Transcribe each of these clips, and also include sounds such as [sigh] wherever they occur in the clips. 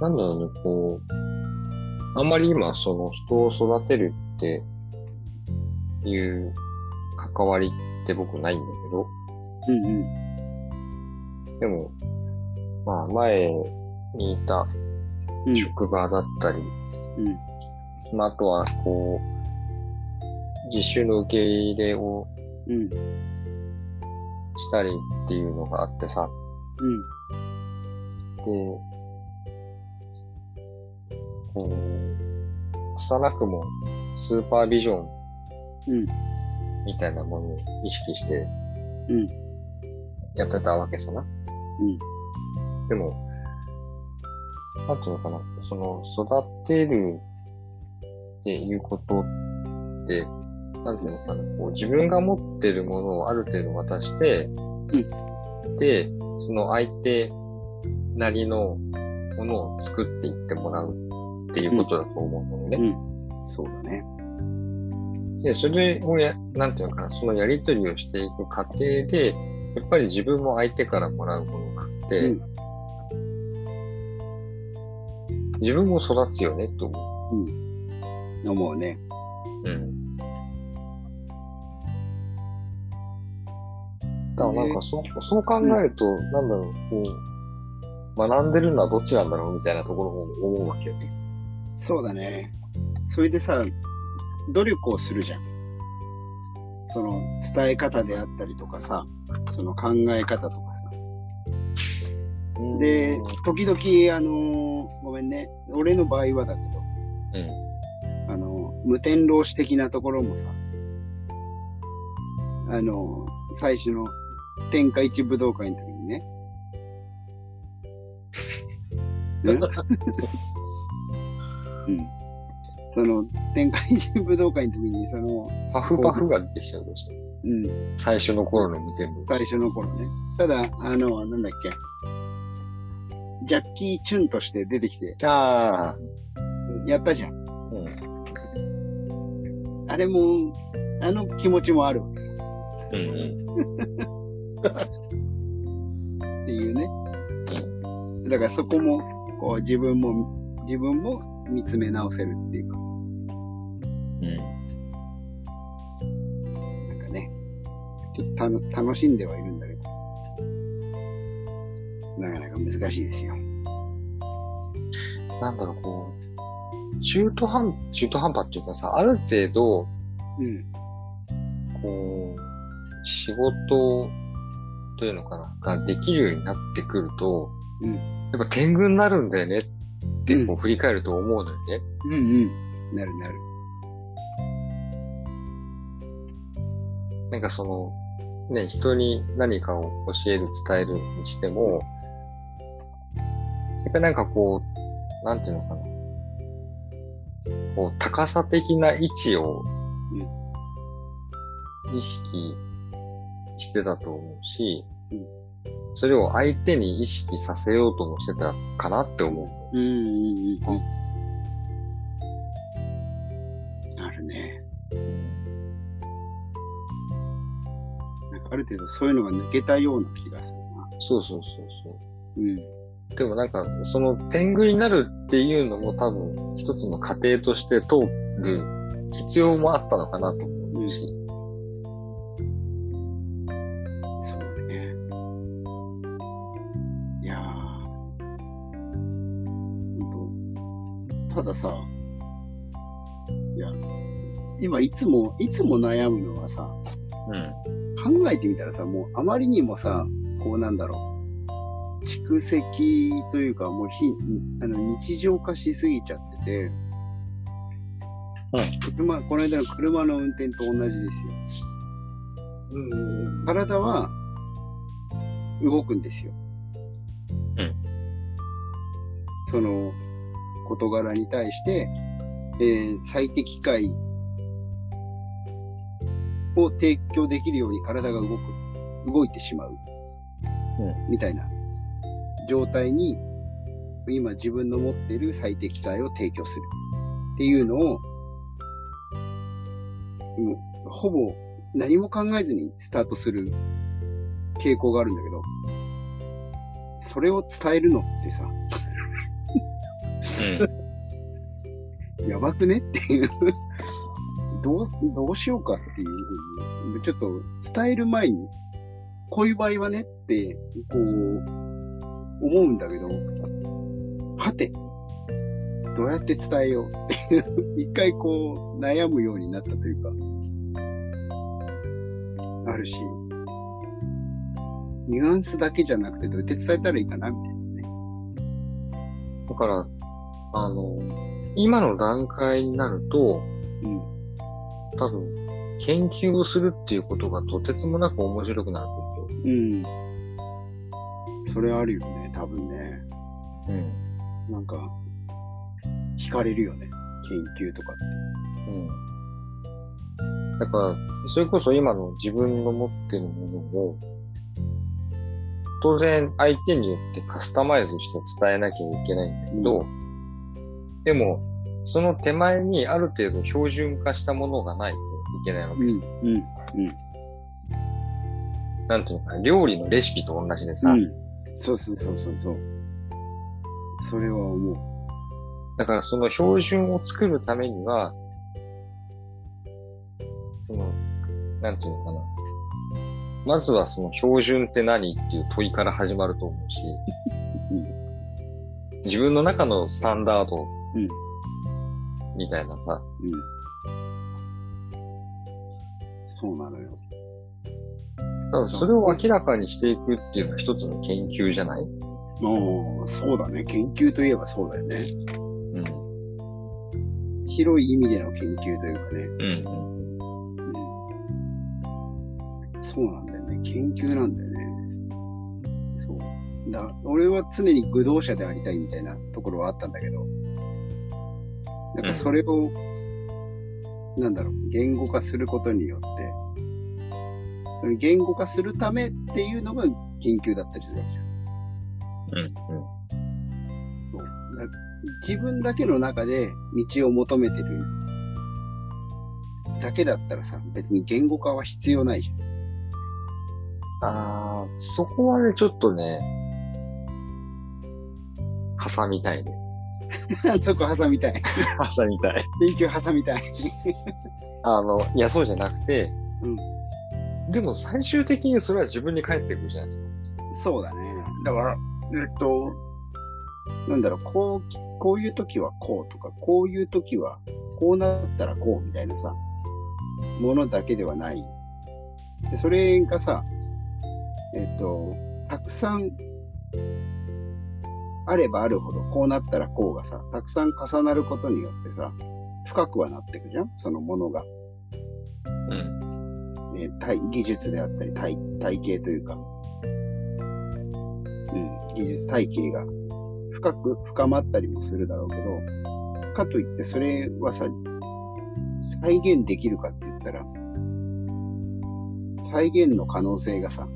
なんだろうね、こう、あんまり今、その人を育てるっていう関わりって僕ないんだけど、うんうん。でも、まあ前にいたうん。職場だったり、うん。まああとはこう、実習の受け入れをうん。したりっていうのがあってさ、うん。で、こう、拙くもスーパービジョン。みたいなものを意識して。やってたわけさな。うん。でも、なん。ていうのかな、その、育てるっていうことって、なん。ていうのかな、こう自分が持ってるものをある程度渡して、うん。で、その相手なりのものを作っていってもらうっていうことだと思うのよね。うん。そうだね。で、それをや、なんていうのかな、そのやりとりをしていく過程で、やっぱり自分も相手からもらうものがあって、うん自分も育つよね、と思思うね。う。うん。だからなんかそう、そう考えると、なんだろう、こう、学んでるのはどっちなんだろうみたいなところも思うわけよね。そうだね。それでさ、努力をするじゃん。その伝え方であったりとかさ、その考え方とかさ。で、時々、あのーごめんね。俺の場合はだけど、うん。あの、無天老師的なところもさ、あの、最初の天下一武道会の時にね。[laughs] うん？[laughs] [laughs] うん。その、天下一武道会の時に、その、パフパフが出てきちゃうとして。うん、最初の頃の無天部。最初の頃ね。ただ、あの、なんだっけ。ジャッキー・チュンとして出てきて、ああ。やったじゃん。うん。あれも、あの気持ちもあるわけさ。うんうん。っていうね。だからそこも、こう自分も、自分も見つめ直せるっていうか、うん。なんかね、ちょっとたの楽しんではいるんだけど、なかなか難しいですよ。なんだろう、こう、中途半、中途半端っていうかさ、ある程度、うん。こう、仕事というのかな、ができるようになってくると、うんやっぱ天狗になるんだよねって、こう振り返ると思うのよね。うんうん。なるなる。なんかその、ね、人に何かを教える、伝えるにしても、やっぱりなんかこう、なんていうのかな。こう、高さ的な位置を、意識してたと思うし、うんそれを相手に意識させようともしてたかなって思う。うんうんうんうん。なるね。なんかある程度そういうのが抜けたような気がするな。そうそうそうそう。うん。でもなんか、その天狗になるっていうのも多分一つの過程として通る必要もあったのかなと思うし。たださ、いや、今いつも、いつも悩むのはさ、うん。考えてみたらさ、もうあまりにもさ、こうなんだろう。蓄積というか、もう非、あの、日常化しすぎちゃってて、うん車、この間の車の運転と同じですよ。うん、体は動くんですよ。うん。その事柄に対して、えー最適解を提供できるように体が動く、動いてしまう。うんみたいな状態に、今自分の持っている最適解を提供するっていうのを、うんほぼ何も考えずにスタートする傾向があるんだけど、それを伝えるのってさ、やばくねっていう。どう、どうしようかっていうふうに、ちょっと伝える前に、こういう場合はねって、こう、思うんだけど、はて、どうやって伝えようっていう、[laughs] 一回こう、悩むようになったというか、あるし、ニュアンスだけじゃなくてどうやって伝えたらいいかなみたいなね。だから、あの、今の段階になると、うん。多分、研究をするっていうことがとてつもなく面白くなると思うん。それあるよね、多分ね。う。うん。なんか、惹かれるよね。研究とかって。うん。だから、それこそ今の自分の持ってるものを、当然相手によってカスタマイズして伝えなきゃいけないんだけど、でも、その手前にある程度標準化したものがないといけないわけ。うん、うん、なんていうのかな、料理のレシピと同じでさ、うん。そうそうそうそうそう。それは思う。だからその標準を作るためには、その、なんていうのかな。まずはその標準って何っていう問いから始まると思うし、自分の中のスタンダードうんみたいなさ、うん。そうなのよ。だからそれを明らかにしていくっていうのは一つの研究じゃない？ああ、そうだね。研究といえばそうだよね。うん。広い意味での研究というかね。うん。うん。そうなんだよね。研究なんだよね。そう。だ俺は常に愚道者でありたいみたいなところはあったんだけど、なんかそれを、なんだろう、言語化することによって、それ言語化するためっていうのが研究だったりするわけじゃん。うん。そうだ自分だけの中で道を求めてるだけだったらさ、別に言語化は必要ないじああ、そこはね、ちょっとね、挟みたいね。[laughs] そこ挟みたい。挟みたい。研究挟みたい。あの、いや、そうじゃなくて、うんでも最終的にそれは自分に返ってくるじゃないですか。そうだね。だから、えっと、なんだろう、こう、こういう時はこうとか、こういう時は、こうなったらこうみたいなさ、ものだけではない。でそれがさ、えっと、たくさん、あればあるほど、こうなったらこうがさ、たくさん重なることによってさ、深くはなっていくじゃんそのものが。うん。えー体技術であったり体、体系というか、うん、技術体系が深く深まったりもするだろうけど、かといってそれはさ、再現できるかって言ったら、再現の可能性がさ、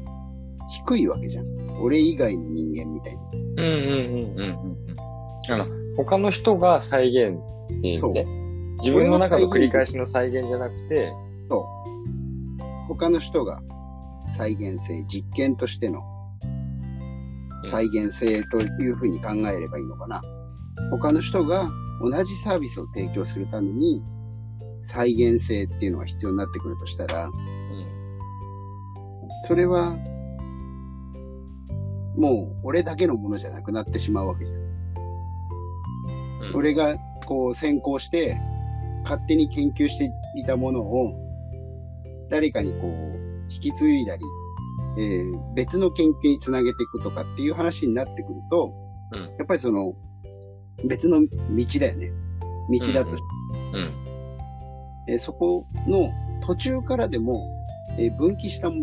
低いわけじゃん。俺以外の人間みたいな。うんうんうんうんうんうん。あの、他の人が再現っていうね。自分の中の繰り返しの再現じゃなくて、そう。他の人が再現性、実験としての再現性というふうに考えればいいのかな。他の人が同じサービスを提供するために再現性っていうのが必要になってくるとしたら、うん。それはもう俺だけのものじゃなくなってしまうわけじゃん。うん俺がこう先行して勝手に研究していたものを誰かにこう引き継いだり、えー別の研究につなげていくとかっていう話になってくると、うんやっぱりその別の道だよね。道だとして、うん。えーそこの途中からでも、えー分岐した道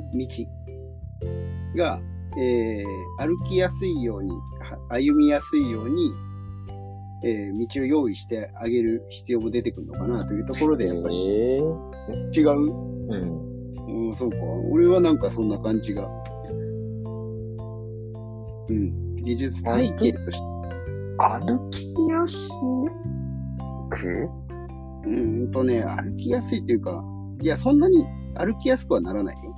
が、えー歩きやすいように、は歩みやすいように、えー道を用意してあげる必要も出てくるのかなというところで、やっぱりええ違う、うん。うん、そうか。俺はなんかそんな感じが。うん。技術体系として、歩きやすく？うーんとね、歩きやすいというか、いや、そんなに歩きやすくはならないよ。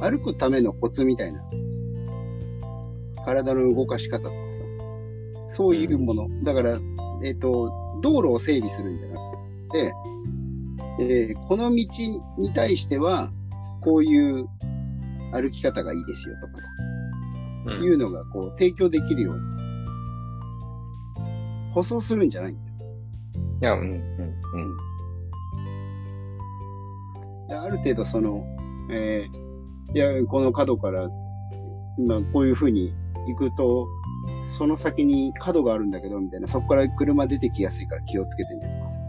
歩くためのコツみたいな。体の動かし方とかさ。そういうもの。だから、えっ、と、道路を整備するんじゃなくて、えーこの道に対しては、こういう歩き方がいいですよとかさ、うんいうのがこう提供できるように、舗装するんじゃないんだよ。いや、うん、うん、である程度その、えーいや、この角から、今こういう風に行くと、その先に角があるんだけど、みたいな、そこから車出てきやすいから気をつけてねとかさ。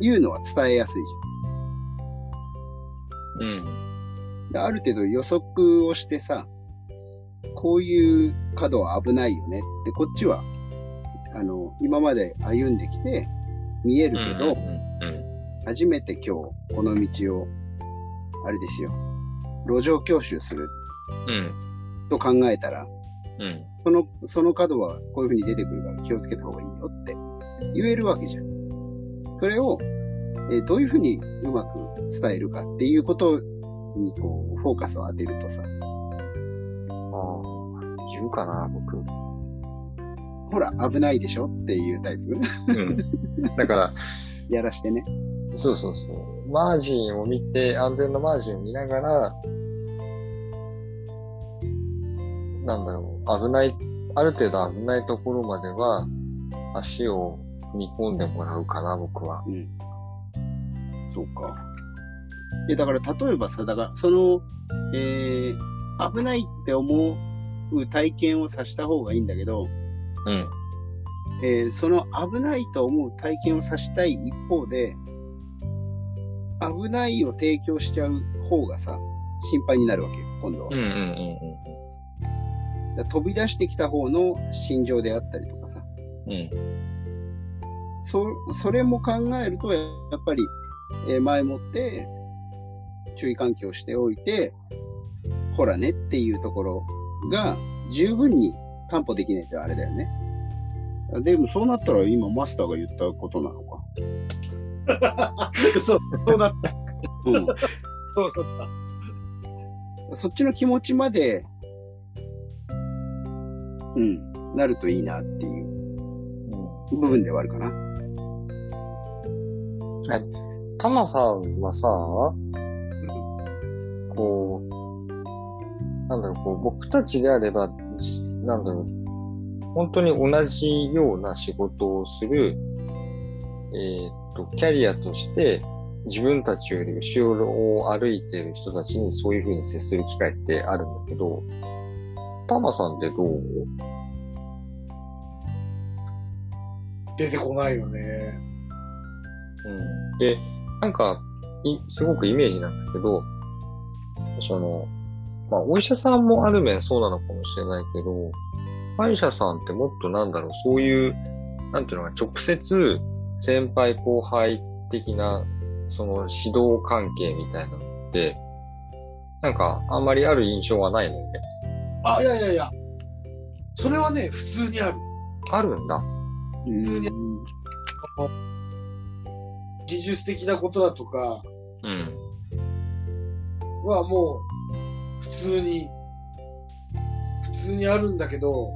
いうのは伝えやすいうん。うん。じゃん。である程度予測をしてさ、こういう角は危ないよねって、こっちは、あの、今まで歩んできて、見えるけど、うん、うん初めて今日この道を、あれですよ、路上教習するうん。と考えたら、うん。その、その角はこういう風に出てくるから気をつけた方がいいよって言えるわけじゃん。それを、えーどういう風にうまく伝えるかっていうことにこう、フォーカスを当てるとさ、ああ、言うかな、僕。ほら、危ないでしょっていうタイプうん。[laughs] だから、やらしてね。そうそうそう。マージンを見て、安全のマージンを見ながら、なんだろう、危ない、ある程度危ないところまでは、足を踏み込んでもらうかな、僕は。うん。そうか。え、だから例えばさ、だからその、えー、危ないって思う体験をさした方がいいんだけど、うん。えーその危ないと思う体験をさしたい一方で、危ないを提供しちゃう方がさ、心配になるわけよ、今度は。うんうんうんだから飛び出してきた方の心情であったりとかさ、うん。うん。そ、それも考えると、やっぱり、えー前もって、注意喚起をしておいて、ほらねっていうところが十分に担保できないとあれだよね。でもそうなったら今マスターが言ったことなのか。[laughs] そう、そうだった。うん。そうだった。そっちの気持ちまで、うん、なるといいなっていう。部分ではあるかな。タマさんはさ、こう、なんだろう、こう、僕たちであれば、なんだろう、本当に同じような仕事をする、えーっと、キャリアとして、自分たちより後ろを歩いている人たちにそういう風に接する機会ってあるんだけど、タマさんってどう出てこないよね。うん。で、なんか、い、すごくイメージなんだけど、その、まあ、お医者さんもある面そうなのかもしれないけど、歯医者さんってもっとなんだろう、そういう、なんていうのか、直接、先輩後輩的な、その指導関係みたいなのって、なんか、あんまりある印象はないのよね。あ、いやいやいや。それはね、普通にある。あるんだ。普通に技術的なことだとかうん。はもう、普通に、普通にあるんだけど、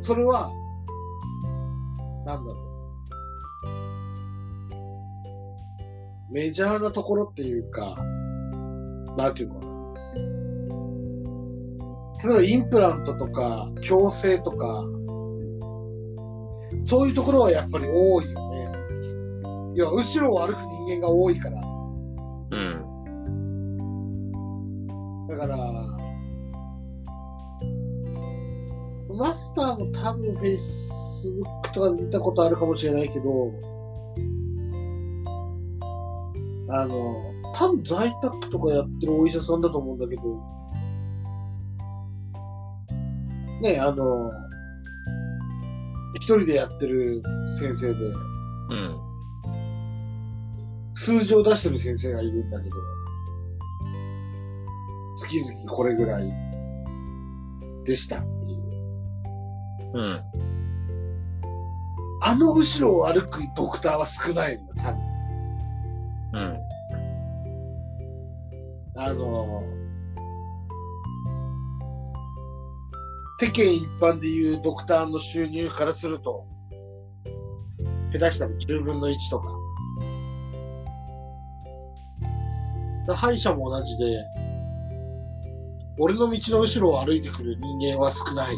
それは、なんだろう。メジャーなところっていうか、なんていうのかな。例えばインプラントとか、矯正とか、そういうところはやっぱり多いよね。いや、後ろを歩く人間が多いから。うん。だから、マスターも多分 Facebook とかで見たことあるかもしれないけど、あの、多分在宅とかやってるお医者さんだと思うんだけど、ね、あの、一人でやってる先生で、うん。数字を出してる先生がいるんだけど、月々これぐらいでしたっていう。うん。あの後ろを歩くドクターは少ないんだ、多分。うん。あの、世間一般でいうドクターの収入からすると、下手したら10分の1とか。だ歯医者も同じで、俺の道の後ろを歩いてくる人間は少ない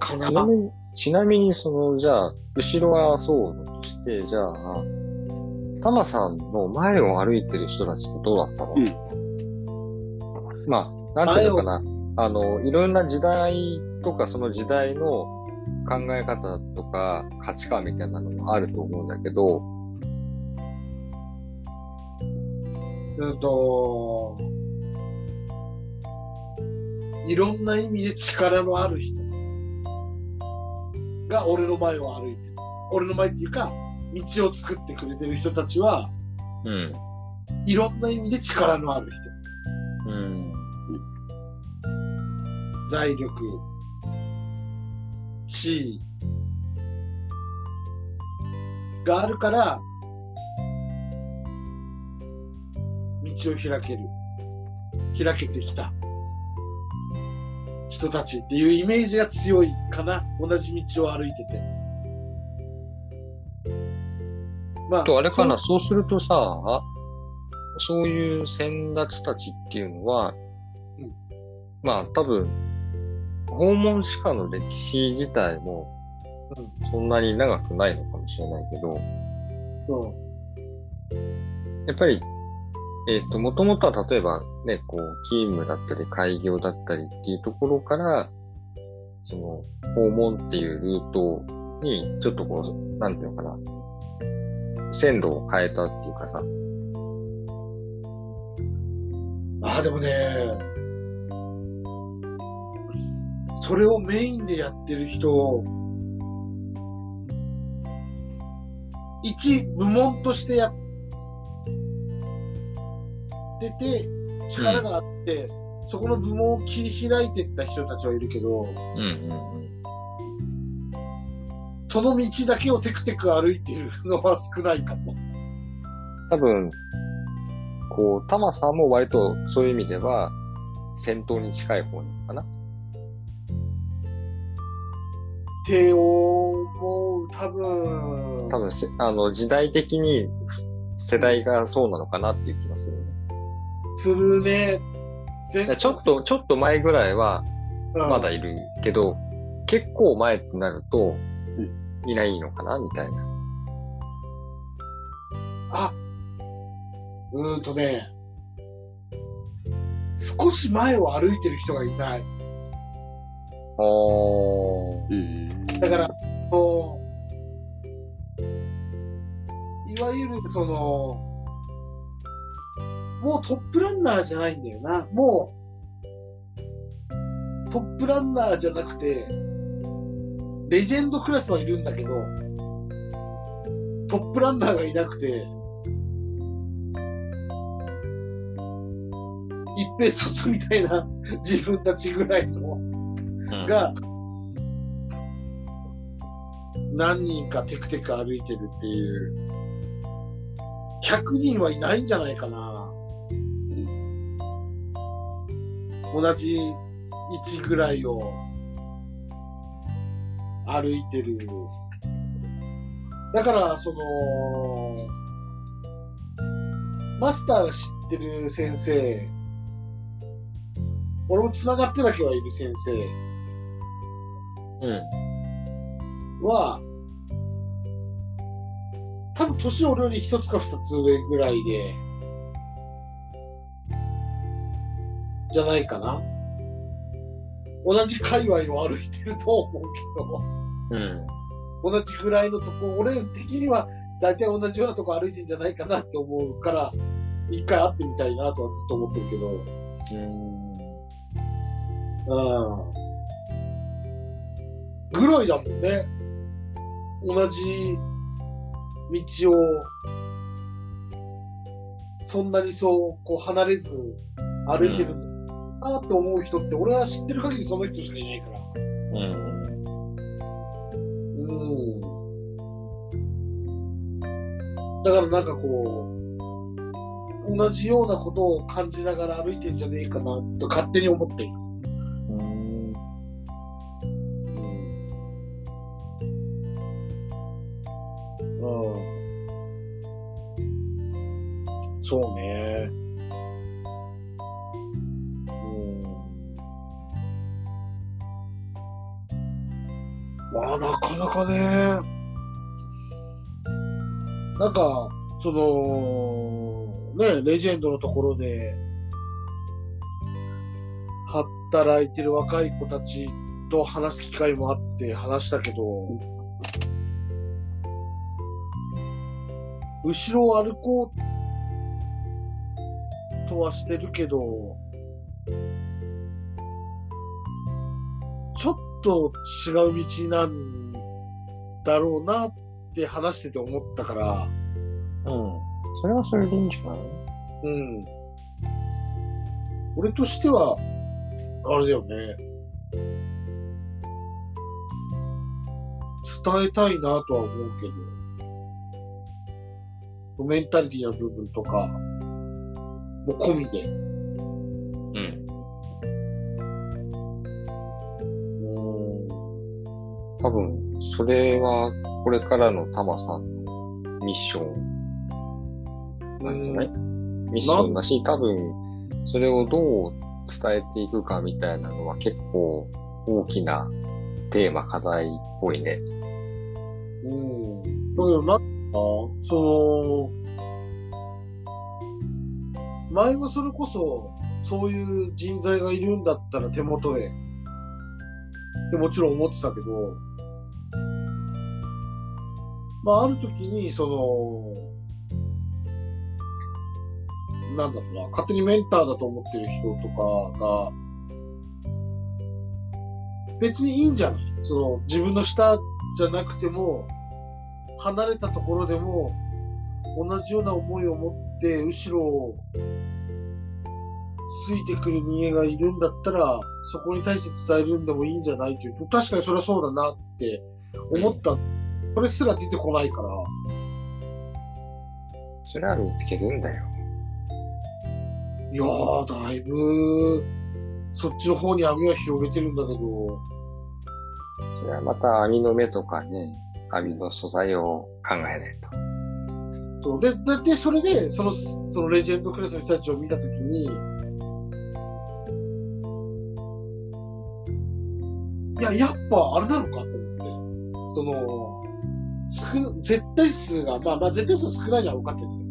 かな。ちなみに、ちなみにその、じゃあ、後ろはそうだとして、じゃあ、タマさんの前を歩いてる人たちってどうだったの、うんまあ、なんていうのかな。あの、いろんな時代とかその時代の考え方とか価値観みたいなのもあると思うんだけど、うんと、いろんな意味で力のある人が俺の前を歩いてる。俺の前っていうか、道を作ってくれてる人たちは、うん。いろんな意味で力のある人。うん。財力、地位があるから、道を開ける。開けてきた人たちっていうイメージが強いかな。同じ道を歩いてて。まあと、あれかな、そそうするとさ、そういう先達たちっていうのは、うんまあ多分、訪問歯科の歴史自体も、そんなに長くないのかもしれないけど、う。んやっぱり、えっ、と、もともとは例えばね、こう、勤務だったり、開業だったりっていうところから、その、訪問っていうルートに、ちょっとこう、なんていうのかな、線路を変えたっていうかさ、ああ、でもね、それをメインでやってる人を、一部門としてやってて、力があって、そこの部門を切り開いていった人たちはいるけど、うんうんうん。その道だけをテクテク歩いてるのは少ないかも。多分、こう、タマさんも割とそういう意味では、先頭に近い方なのかなって思う、多分。多分せ、あの、時代的に世代がそうなのかなっていう気がするね。するね。全ちょっと、ちょっと前ぐらいはうんまだいるけど、結構前ってなると、いないのかなみたいな。あ、うーんとね、少し前を歩いてる人がいない。あ。だから、こういわゆるその、もうトップランナーじゃないんだよな。もう、トップランナーじゃなくて、レジェンドクラスはいるんだけど、トップランナーがいなくて、一平卒みたいな自分たちぐらいのうんが、何人かテクテク歩いてるっていう、100人はいないんじゃないかな。同じ位置ぐらいを歩いてる。だから、その、マスターが知ってる先生、俺も繋がってだけはいる先生、は、多分年俺より一つか二つ上ぐらいで、じゃないかな。同じ界隈を歩いてると思うけどうん。同じぐらいのとこ、俺的には大体同じようなとこ歩いてん。じゃないかなって思うから、一回会ってみたいなとはずっと思ってるけど、うん。うん。グロいだもんね。同じ道を、そんなにそう、こう離れず歩いてるなって思う人って、俺は知ってる限りその人しかいないから。うん。うん。だからなんかこう、同じようなことを感じながら歩いてんじゃねえかなと勝手に思っている。かなかね。なんか、その、ね、レジェンドのところで、働いてる若い子たちと話す機会もあって話したけど、後ろを歩こうとはしてるけど、ちょっと違う道なんだろうなって話してて思ったから、うん。それはそれでいいんじゃない？うん。俺としては、あれだよね。伝えたいなとは思うけど、メンタリティの部分とか、も込みで。うん。うん。多分、それは、これからのタマさんのミッションなんじゃない？ミッションだし、多分、それをどう伝えていくかみたいなのは結構大きなテーマ、課題っぽいね。うん。だけど、なんか、その、前はそれこそ、そういう人材がいるんだったら手元で、でもちろん思ってたけど、まあ、ある時に、その、なんだろうな、勝手にメンターだと思ってる人とかが、別にいいんじゃない？その、自分の下じゃなくても、離れたところでも、同じような思いを持って、後ろを、ついてくる人間がいるんだったら、そこに対して伝えるんでもいいんじゃない？というと、確かにそれはそうだなって思った。それすら出てこないから、それは見つけるんだよ。いやー、だいぶ、そっちの方に網は広げてるんだけど、それはまた網の目とかね、網の素材を考えないと。そう。で、で、でそれで、その、そのレジェンドクラスの人たちを見たときに、いや、やっぱあれなのかと思って、その、少、絶対数が、まあまあ絶対数少ないのは分かってるけど。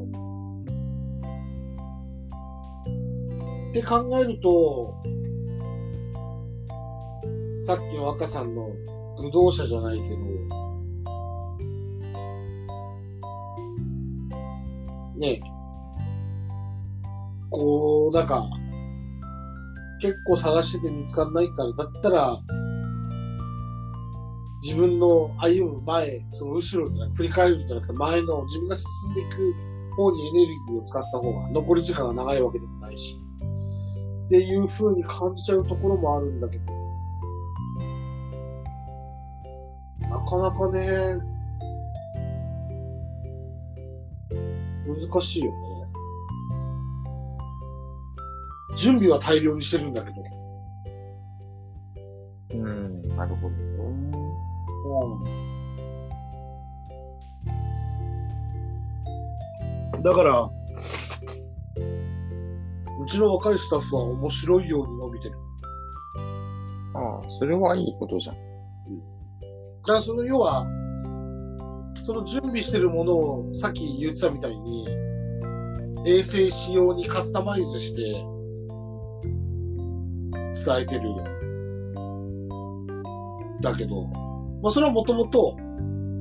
って考えると、さっきの赤さんの愚道者じゃないけど、ねえ、こう、なんか、結構探してて見つかんないから、だったら、自分の歩む前、その後ろじゃなく振り返るんじゃなくて、前の自分が進んでいく方にエネルギーを使った方が、残り時間が長いわけでもないし、っていう風に感じちゃうところもあるんだけど、なかなかね、難しいよね。準備は大量にしてるんだけど。うん、なるほど。うん。だから、うちの若いスタッフは面白いように伸びてる。ああ、それはいいことじゃん。だからその要は、その準備してるものをさっき言ってたみたいに、衛星仕様にカスタマイズして伝えてる。だけど、まあそれはもともと、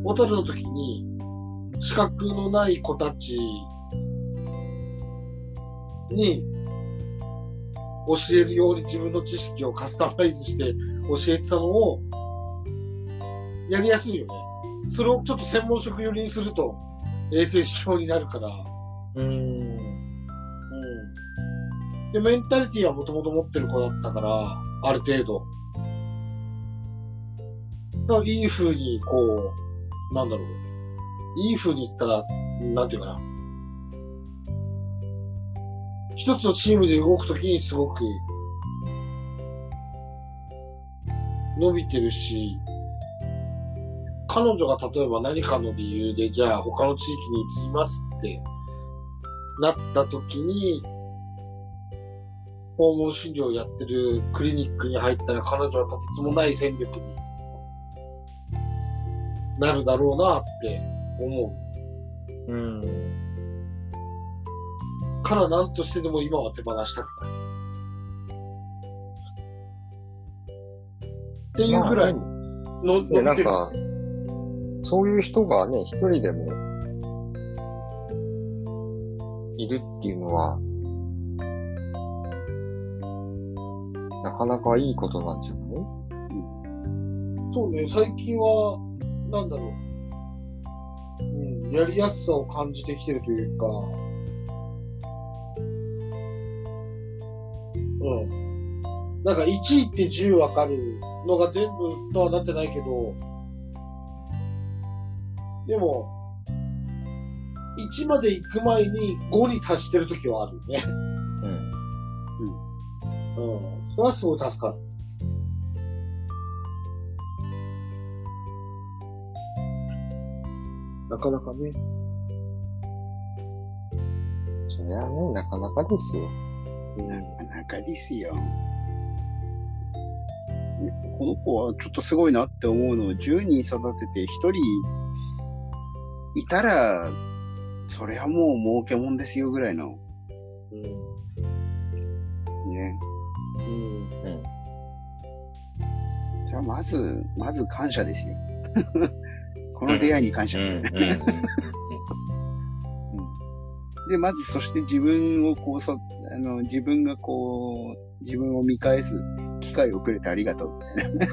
小樽の時に資格のない子たちに教えるように自分の知識をカスタマイズして教えてたのをやりやすいよね。それをちょっと専門職寄りにすると衛生仕様になるから。うん。うん。で、メンタリティはもともと持ってる子だったから、ある程度。いい風に、こう、なんだろう。いい風に言ったら、なんていうかな。一つのチームで動くときにすごく伸びてるし、彼女が例えば何かの理由で、じゃあ他の地域に移りますってなったときに、訪問診療をやってるクリニックに入ったら彼女はとてつもない戦力になるだろうなって思う。うん。から何としてでも今は手放したくない。っていうぐらいまあの、で。なんか、そういう人がね、一人でも、いるっていうのは、なかなかいいことなんじゃない？そうね、最近は、なんだろう。うん、やりやすさを感じてきてるというか、うん。なんか1位って10わかるのが全部とはなってないけど、でも、1まで行く前に5に達してる時はあるよね。うん。うん。それはすごい助かる。なかなかね。そりゃね、なかなかですよ。なかなかですよ。この子はちょっとすごいなって思うのは、10人育てて1人いたら、それはもう儲けもんですよぐらいの。うん。ね。うん。じゃあまず、まず感謝ですよ。この出会いに感謝。うん。うん。で、まず、そして自分をこう、そ、あの、自分がこう、自分を見返す機会をくれてありがとう。みたいな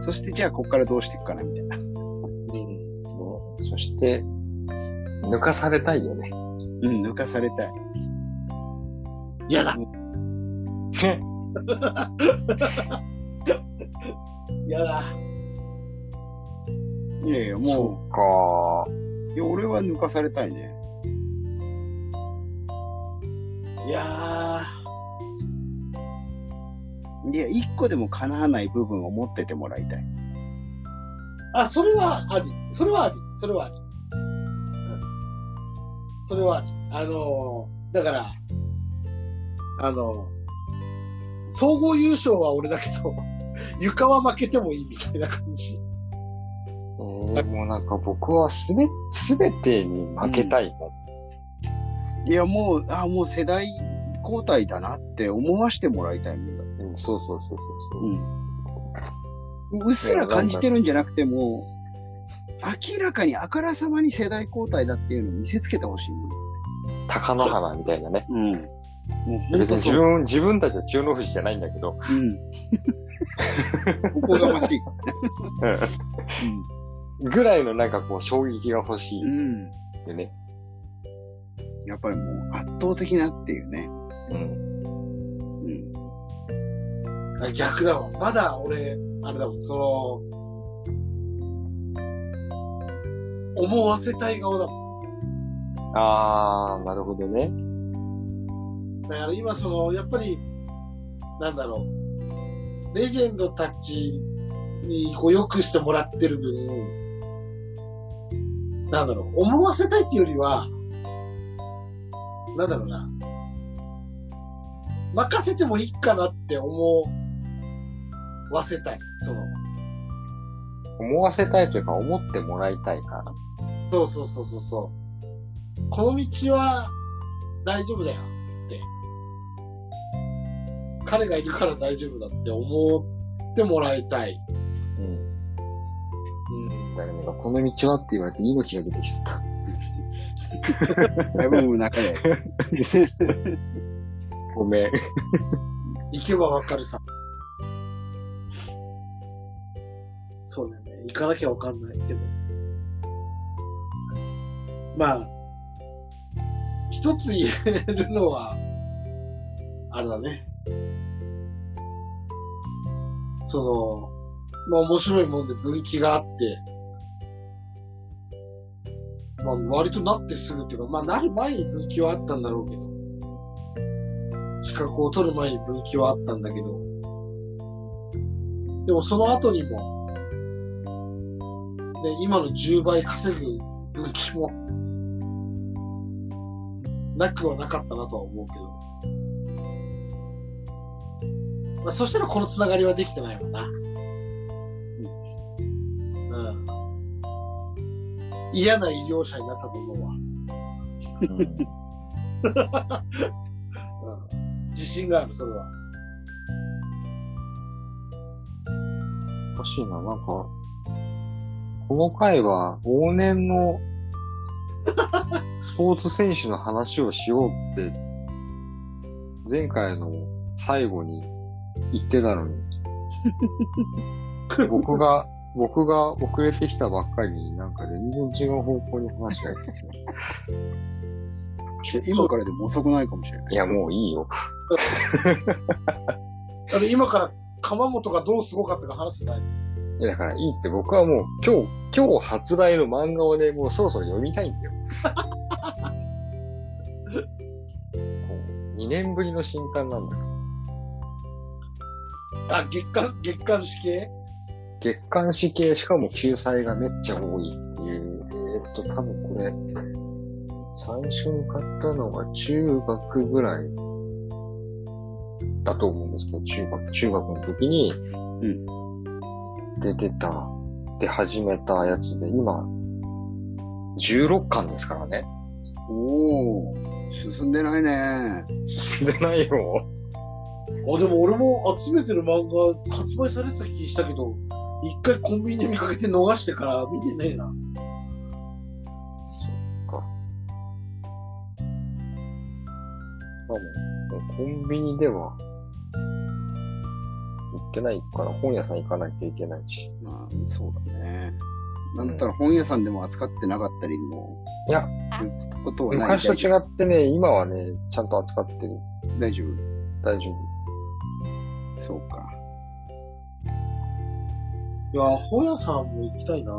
そして、じゃあ、ここからどうしていくかな、みたいな。そうそして、抜かされたいよね。うん、抜かされたい。嫌だ [laughs] 嫌だいやいや、もそうか。う、いや、俺は抜かされたいね。いやいや、一個でも叶わない部分を持っててもらいたい。ー。あ、それはあり。それはあり。それはあり。うん。それはあり。あのー、だから、あのー、総合優勝は俺だけど、床は負けてもいいみたいな感じ。えー、もうなんか僕はすべ、すべてに負けたいの。いや、もう、あ、もう世代交代だなって思わしてもらいたいもんだ。うん、そうそうそうそうそう。うん。うっすら感じてるんじゃなくても、明らかにあからさまに世代交代だっていうのを見せつけてほしいもん。高野花みたいなね。うん。もう本別。に自分、自分たちは中野富士じゃないんだけど、うん。[laughs] ここがましい。ぐらいのなんかこう衝撃が欲しいうん。うん。よね。やっぱりもう圧倒的なっていうね。うん。うん。あ逆だわ。まだ俺、あれだもん、その、思わせたい側だもん。あー、なるほどね。だから今その、やっぱり、なんだろう、レジェンドたちにこう良くしてもらってる分、なんだろう、思わせたいっていうよりは、なんだろうな、任せてもいいかなって思わせたい。その、思わせたいというか思ってもらいたいから。そうそうそうそうそう。この道は大丈夫だよって。彼がいるから大丈夫だって思ってもらいたい。だからね、この道はって言われて命が出てきちゃった。だいぶもう仲で。[laughs] ごめん。行けばわかるさ。そうだよね。行かなきゃわかんないけど。まあ、一つ言えるのは、あれだね。その、まあ面白いもんで分岐があって、まあ、割となってすぐっていうか、まあ、なる前に分岐はあったんだろうけど、資格を取る前に分岐はあったんだけど、でもその後にも、ね、今の10倍稼ぐ分岐も、なくはなかったなとは思うけど。まあ、そしたらこのつながりはできてないもんな。嫌な医療者になってたと思うわ。自信がある、それは。おかしいな、なんか、この回は往年の [laughs] スポーツ選手の話をしようって、前回の最後に言ってたのに、[laughs] 僕が、僕が遅れてきたばっかりになんか全然違う方向に話がいってますね。今からでも遅くないかもしれない。いや、もういいよ。あれ、今から鎌本がどうすごかったか話してない。いや、だからいいって僕はもう今日、今日発売の漫画をね、もうそろそろ読みたいんだよ。[laughs] 2年ぶりの新刊なんだよ。あ、月刊、月刊誌系？月刊誌系、しかも救済がめっちゃ多いっていう。えーっと、多分これ、最初に買ったのが中学ぐらいだと思うんですけど、中学、中学の時に、出てた、で始めたやつで、今、16巻ですからね。おお進んでないね。でないよ。あ、でも俺も集めてる漫画発売されてた気したけど、一回コンビニで見かけて逃してから見てねえな。そっか。まあもう、コンビニでは、売ってないから本屋さん行かないといけないし。まあ、そうだね。なんだったら本屋さんでも扱ってなかったりも、いや、そういうことはない。昔と違ってね、今はね、ちゃんと扱ってる。大丈大丈夫。夫。そうか。いや、本屋さんも行きたいな。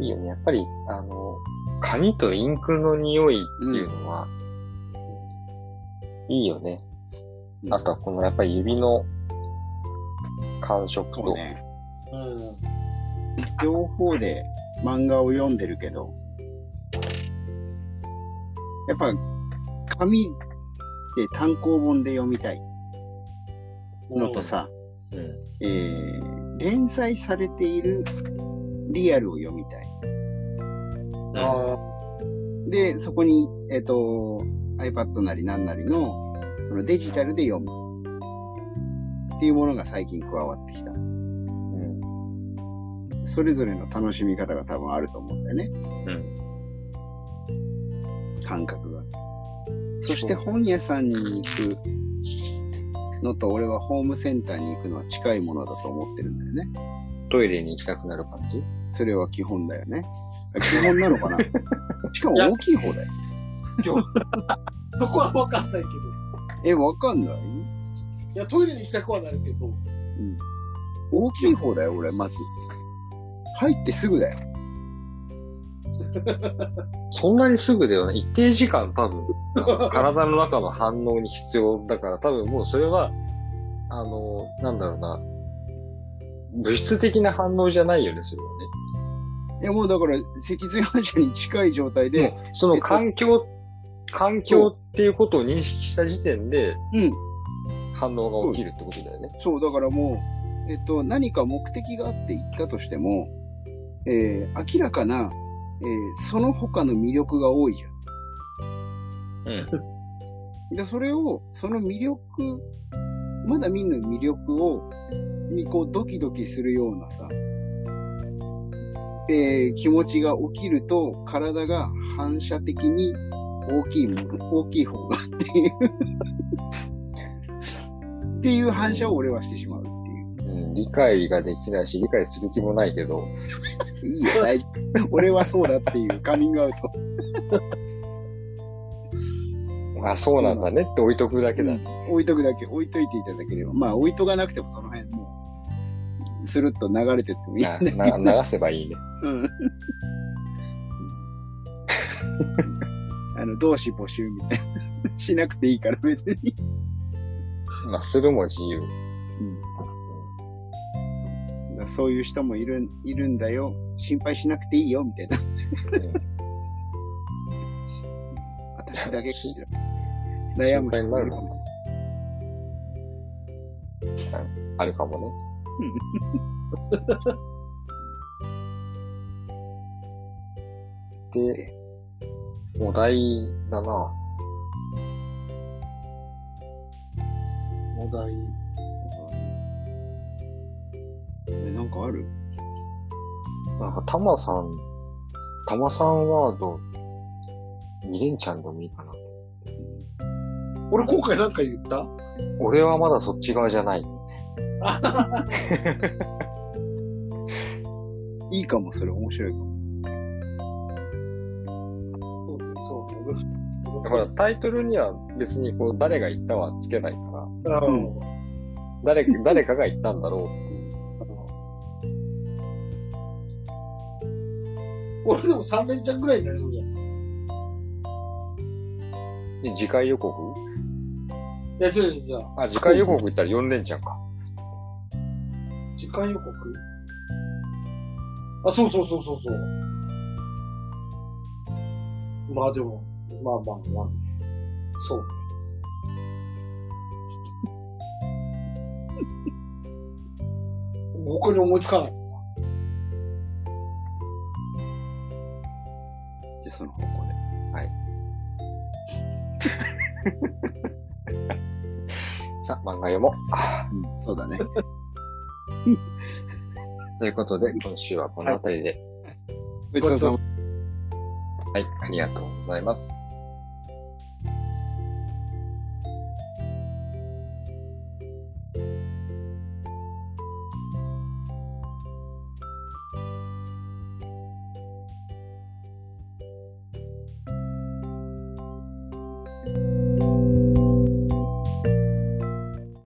いいよね。やっぱり、あの、紙とインクの匂いっていうのは、いいよね。あとはこのやっぱり指の感触と、ね。うん。両方で漫画を読んでるけど、やっぱ紙で単行本で読みたいのとさ、うん。えー、連載されているリアルを読みたい。あで、そこに、えっ、と、iPad なりなんなりの、そのデジタルで読む。っていうものが最近加わってきた。うん。それぞれの楽しみ方が多分あると思うんだよね。うん。感覚が。そして本屋さんに行くのと、俺はホームセンターに行くのは近いものだと思ってるんだよね。トイレに行きたくなる感じ？それは基本だよね。あ基本なのかな？[laughs] しかも大きい方だよ。今日。[laughs] そこはわかんないけど。え、わかんない？いや、トイレに行きたくはなるけど。うん。大きい方だよ、俺、まず。入ってすぐだよ。そんなにすぐだよね。一定時間多分、体の中の反応に必要だから多分もうそれは、あの、なんだろうな、物質的な反応じゃないよね、それはね。いや、もうだから、脊髄反射に近い状態で、その環境、環境っていうことを認識した時点でうん。反応が起きるってことだよね。そう、だからもう、えっと、何か目的があって行ったとしても、えー明らかな、えーその他の魅力が多いじゃうん。ん。で、それを、その魅力、まだ見ぬ魅力を、にこうドキドキするようなさ、えー気持ちが起きると、体が反射的に大きいもの、大きい方がっていう、っていう反射を俺はしてしまう理解ができないし、理解する気もないけど、[laughs] いいよ、大丈夫。俺はそうだっていうカミングアウト。[laughs] あ、そうなんだねって置いとくだけだ。置いとくだけ、置いといていただければ。まあ、置いとかなくてもその辺もう、スルッと流れてってもいい。なな流せばいいね。うん。あの、同志募集みたいな。しなくていいから別に。まあ、するも自由。そういう人もいる、いるんだよ。心配しなくていいよ、みたいな。[laughs] 私だけが [laughs] 悩む人もいるかも。あるかもね。で、お題だな。お題。なんかある？なんか、たまさん、たまさんワード、2連チャンでもいいかな。俺今回なんか言った？俺はまだそっち側じゃない。[laughs] いいかも、それ面白いかも。そうね、そうね。だからタイトルには別にこう誰が言ったはつけないから、らうん誰、誰かが言ったんだろう俺でも3連チャンぐらいになりそうじゃん。で、次回予告？いや、違う違う違う。あ、次回予告言ったら4連チャンか。時間予告？あ、そうそうそうそうそう。まあでも、まあまあまあ。そう。[laughs] 他に思いつかない。じその方向で。[laughs] さあ、漫画読もう。うん、そうだね。[laughs] ということで、今週はこの辺りで、ごちそうさまはい、ありがとうございます。